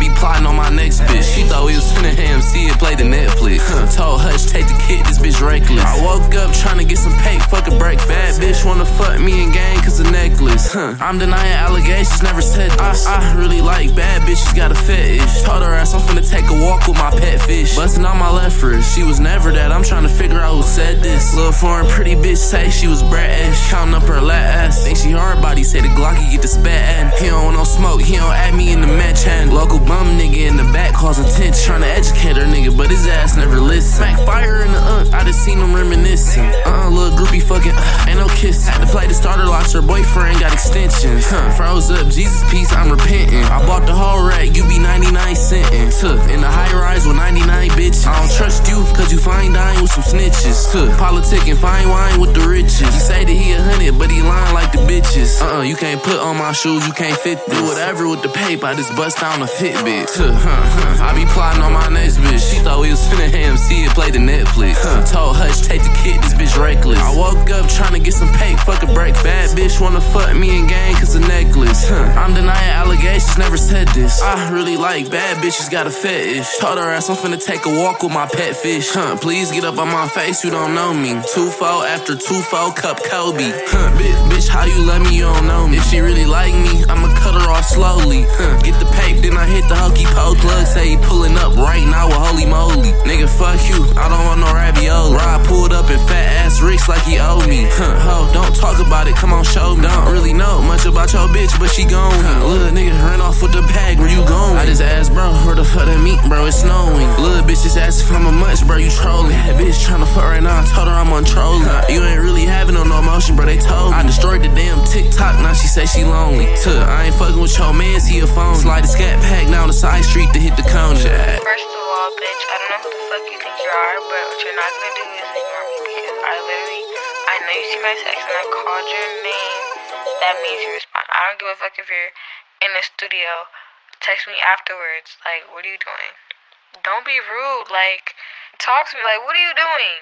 be plotting on my next bitch. She thought we was finna ham, see it play the Netflix. Huh. Told Hush, take the kid, this bitch reckless. I woke up trying to get some pay, fuck a break. Bad bitch wanna fuck me in gang cause a necklace. Huh. I'm denying allegations, never said this. I, I really like bad bitches, got a fetish. Told her ass I'm finna take a walk with my pet fish. Busting on my left wrist, she was never that. I'm trying to figure out who said this. Little foreign pretty bitch say she was British. Counting up her lat ass. Think she hard body, say the Glocky get the spat. He don't want no smoke, he don't add me in the match hand. Local seen him reminiscing. Uh, little groupie fucking, uh, ain't no kiss. Had to play the starter lost her boyfriend got extensions. Huh. Froze up, Jesus peace, I'm repenting. I bought the whole rack, you be 99 centin'. Tuh, in the high rise with 99 bitches. I don't trust you, cause you fine dying with some snitches. Tuh, politic and fine wine with the riches. He say that he a hundred, but he lying like the bitches. Uh uh, you can't put on my shoes, you can't fit. Do whatever with the paper, I just bust down a Fitbit. Tuh, huh, huh. I be plotting on my next bitch. She thought we was finna see it play the Netflix. Huh. Told kid, this bitch reckless. I woke up trying to get some pay, fuck a break. Bad bitch wanna fuck me in gang cause a necklace. Huh. I'm denying allegations, never said this. I really like bad bitches, got a fetish. Told her ass I'm finna take a walk with my pet fish. Huh. Please get up on my face, you don't know me. Two four after two four, cup Kobe. Huh. Bitch, bitch, how you let me, you don't know me. If she really like me, I'ma cut her off slowly. Huh. Get the pape, then I hit the hokey pole. Plug say he like he owe me. Huh. Ho, don't talk about it, come on, show me. Don't really know much about your bitch, but she gone. Huh. Little nigga ran off with the bag, where you going? I just asked, bro, where the fuck that meat, bro? It's snowing. Little bitch just asked if I'm a munch, bro, you trolling. That bitch tryna fuck right now, I told her I'm on trolling. You ain't really having no, emotion, bro, they told me. I destroyed the damn TikTok, now she say she lonely. Tuh, I ain't fucking with your man, see a phone. Slide the scat pack down the side street to hit the cone. First of all, bitch, I don't know who the fuck you think you are, but what you're not gonna do is ignore me because I literally, I know you see my text and I called your name. That means you respond. I don't give a fuck if you're in the studio. Text me afterwards. Like, what are you doing? Don't be rude. Like, talk to me. Like, what are you doing?